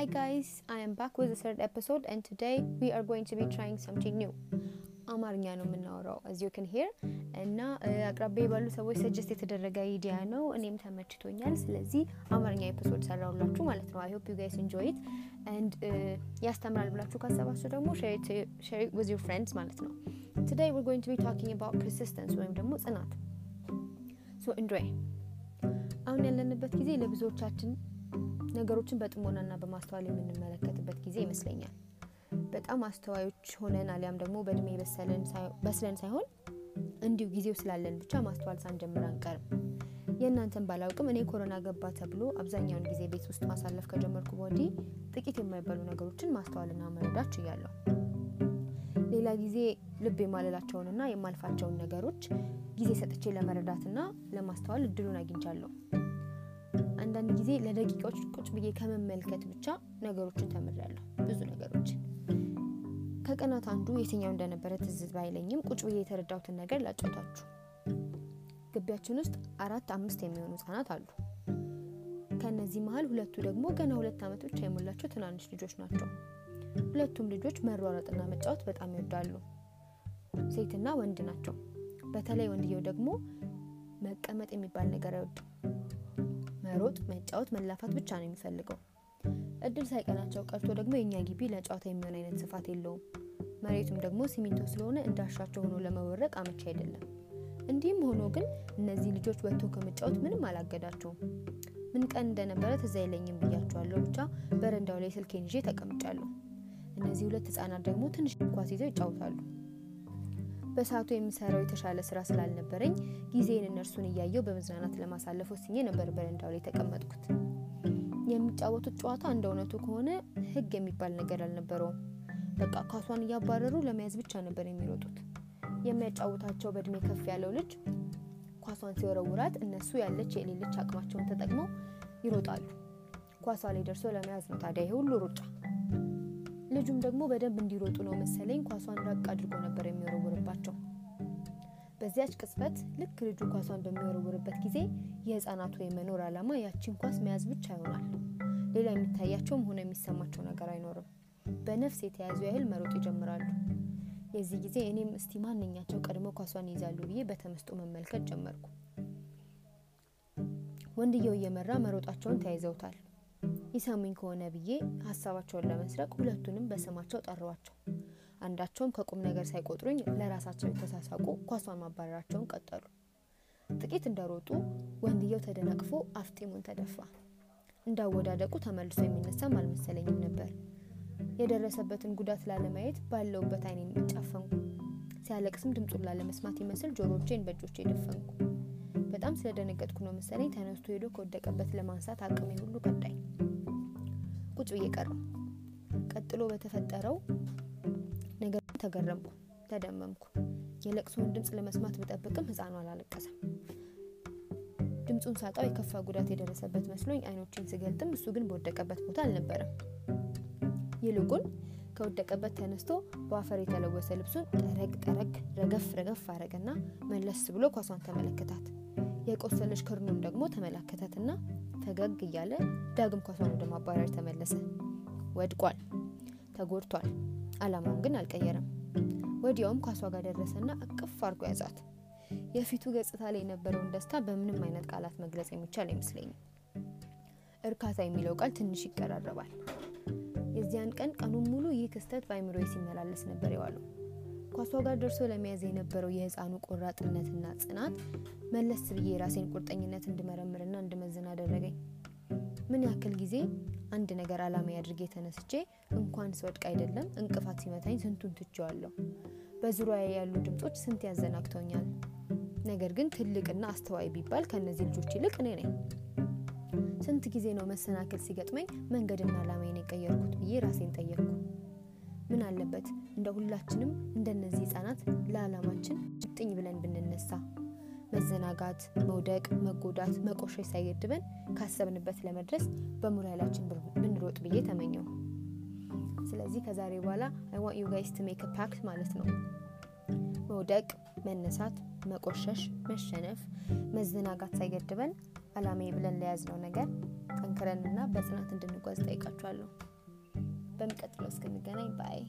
Hi guys, I am back with the third episode and today we are going to be trying something new. አማርኛ ነው የምናወራው as you can hear እና አቅራቢ ባሉ ሰዎች suggest የተደረገ idea ነው። እኔም ተመችቶኛል። ስለዚህ አማርኛ episode ሰራውላችሁ ማለት ነው። I hope you guys enjoy it and ያስተምራል ብላችሁ ካሰባችሁ ደግሞ share it with your friends ማለት ነው። today we're going to be talking about persistence ወይም ደግሞ ጽናት። so enjoy አሁን ያለንበት ጊዜ ለብዙዎቻችን ነገሮችን በጥሞናና በማስተዋል የምንመለከትበት ጊዜ ይመስለኛል። በጣም አስተዋዮች ሆነን አሊያም ደግሞ በእድሜ በስለን ሳይሆን እንዲሁ ጊዜው ስላለን ብቻ ማስተዋል ሳንጀምር አንቀርም። የእናንተን ባላውቅም እኔ ኮሮና ገባ ተብሎ አብዛኛውን ጊዜ ቤት ውስጥ ማሳለፍ ከጀመርኩ ወዲህ ጥቂት የማይባሉ ነገሮችን ማስተዋልና መረዳት ችያለሁ። ሌላ ጊዜ ልብ የማልላቸውንና የማልፋቸውን ነገሮች ጊዜ ሰጥቼ ለመረዳትና ለማስተዋል እድሉን አግኝቻለሁ። አንዳንድ ጊዜ ለደቂቃዎች ቁጭ ብዬ ከመመልከት ብቻ ነገሮችን ተምሬያለሁ። ብዙ ነገሮችን ከቀናት አንዱ የትኛው እንደነበረ ትዝ ባይለኝም ቁጭ ብዬ የተረዳሁትን ነገር ላጫውታችሁ። ግቢያችን ውስጥ አራት አምስት የሚሆኑ ህጻናት አሉ። ከእነዚህ መሀል ሁለቱ ደግሞ ገና ሁለት ዓመት ብቻ የሞላቸው ትናንሽ ልጆች ናቸው። ሁለቱም ልጆች መሯሯጥና መጫወት በጣም ይወዳሉ። ሴትና ወንድ ናቸው። በተለይ ወንድየው ደግሞ መቀመጥ የሚባል ነገር አይወድም። መሮጥ፣ መጫወት፣ መላፋት ብቻ ነው የሚፈልገው። እድል ሳይቀናቸው ቀርቶ ደግሞ የእኛ ግቢ ለጨዋታ የሚሆን አይነት ስፋት የለውም። መሬቱም ደግሞ ሲሚንቶ ስለሆነ እንዳሻቸው ሆኖ ለመወረቅ አመቺ አይደለም። እንዲህም ሆኖ ግን እነዚህ ልጆች ወጥቶ ከመጫወት ምንም አላገዳቸውም። ምን ቀን እንደነበረ ትዝ አይለኝም ብያቸዋለሁ። ብቻ በረንዳው ላይ ስልኬን ይዤ ተቀምጫለሁ። እነዚህ ሁለት ህጻናት ደግሞ ትንሽ ኳስ ይዘው ይጫወታሉ። በሰዓቱ የምሰራው የተሻለ ስራ ስላልነበረኝ ጊዜን እነርሱን እያየው በመዝናናት ለማሳለፍ ወስኜ ነበር በረንዳው ላይ የተቀመጥኩት። የሚጫወቱት ጨዋታ እንደ እውነቱ ከሆነ ህግ የሚባል ነገር አልነበረውም። በቃ ኳሷን እያባረሩ ለመያዝ ብቻ ነበር የሚሮጡት። የሚያጫውታቸው በእድሜ ከፍ ያለው ልጅ ኳሷን ሲወረውራት እነሱ ያለች የሌለች አቅማቸውን ተጠቅመው ይሮጣሉ። ኳሷ ላይ ደርሶ ለመያዝ ነው ታዲያ ይሄ ሁሉ ሩጫ። ልጁም ደግሞ በደንብ እንዲሮጡ ነው መሰለኝ ኳሷን ራቅ አድርጎ ነበር የሚወረውርባቸው። በዚያች ቅጽበት ልክ ልጁ ኳሷን በሚወረውርበት ጊዜ የህፃናቱ የመኖር ዓላማ ያቺን ኳስ መያዝ ብቻ ይሆናል። ሌላ የሚታያቸውም ሆነ የሚሰማቸው ነገር አይኖርም። በነፍስ የተያዙ ያህል መሮጥ ይጀምራሉ። የዚህ ጊዜ እኔም እስቲ ማንኛቸው ቀድመው ኳሷን ይይዛሉ ብዬ በተመስጦ መመልከት ጀመርኩ። ወንድየው እየመራ መሮጣቸውን ተያይዘውታል። ይሰሙኝ ከሆነ ብዬ ሀሳባቸውን ለመስረቅ ሁለቱንም በስማቸው ጠሯቸው። አንዳቸውም ከቁም ነገር ሳይቆጥሩኝ ለራሳቸው የተሳሳቁ ኳሷን ማባረራቸውን ቀጠሉ። ጥቂት እንደሮጡ ወንድየው ተደናቅፎ አፍጢሙን ተደፋ። እንዳወዳደቁ ተመልሶ የሚነሳም አልመሰለኝም ነበር። የደረሰበትን ጉዳት ላለማየት ባለውበት አይኔን ጨፈንኩ። ሲያለቅስም ድምፁን ላለመስማት ይመስል ጆሮቼን በእጆቼ ደፈንኩ። በጣም ስለደነገጥኩ ነው መሰለኝ ተነስቶ ሄዶ ከወደቀበት ለማንሳት አቅሜ ሁሉ ከዳኝ። ቁጭ ብዬ ቀረሁ። ቀጥሎ በተፈጠረው ተገረምኩ፣ ተደመምኩ። የለቅሶውን ድምፅ ለመስማት ብጠብቅም ህፃኑ አላለቀሰም። ድምፁን ሳጣው የከፋ ጉዳት የደረሰበት መስሎኝ አይኖቼን ስገልጥም እሱ ግን በወደቀበት ቦታ አልነበረም። ይልቁን ከወደቀበት ተነስቶ በአፈር የተለወሰ ልብሱን ጠረግ ጠረግ ረገፍ ረገፍ አረገና መለስ ብሎ ኳሷን ተመለከታት። የቆሰለች ክርኑን ደግሞ ተመለከታትና ፈገግ እያለ ዳግም ኳሷን ወደ ማባረር ተመለሰ። ወድቋል፣ ተጎድቷል። አላማውን ግን አልቀየረም። ወዲያውም ኳሷ ጋር ደረሰና እቅፍ አድርጎ ያዛት። የፊቱ ገጽታ ላይ የነበረውን ደስታ በምንም አይነት ቃላት መግለጽ የሚቻል አይመስለኝም። እርካታ የሚለው ቃል ትንሽ ይቀራረባል። የዚያን ቀን ቀኑን ሙሉ ይህ ክስተት በአይምሮዬ ሲመላለስ ነበር የዋለው። ኳሷ ጋር ደርሶ ለመያዝ የነበረው የህፃኑ ቆራጥነትና ጽናት መለስ ብዬ የራሴን ቁርጠኝነት እንድመረምርና እንድመዝን አደረገኝ። ምን ያክል ጊዜ አንድ ነገር አላማ አድርጌ ተነስቼ እንኳን ስወድቅ አይደለም እንቅፋት ሲመታኝ ስንቱን ትቼዋለሁ። በዙሪያ ያሉ ድምጾች ስንት ያዘናግተውኛል። ነገር ግን ትልቅና አስተዋይ ቢባል ከእነዚህ ልጆች ይልቅ እኔ ነኝ። ስንት ጊዜ ነው መሰናክል ሲገጥመኝ መንገድና አላማዬን የቀየርኩት ብዬ ራሴን ጠየቅኩ። ምን አለበት እንደ ሁላችንም እንደነዚህ ህጻናት ለዓላማችን ጭክን ብለን ብንነሳ፣ መዘናጋት፣ መውደቅ፣ መጎዳት፣ መቆሸሽ ሳይገድበን ካሰብንበት ለመድረስ በሙሉ ኃይላችን ብንሮጥ ብዬ ተመኘው። ስለዚህ ከዛሬ በኋላ I want you guys to make pact ማለት ነው። መውደቅ፣ መነሳት፣ መቆሸሽ፣ መሸነፍ፣ መዘናጋት ሳይገድበን አላማዬ ብለን ለያዝነው ነገር ጠንክረንና በጽናት እንድንጓዝ ጠይቃችኋለሁ። በሚቀጥለው እስክንገናኝ ባይ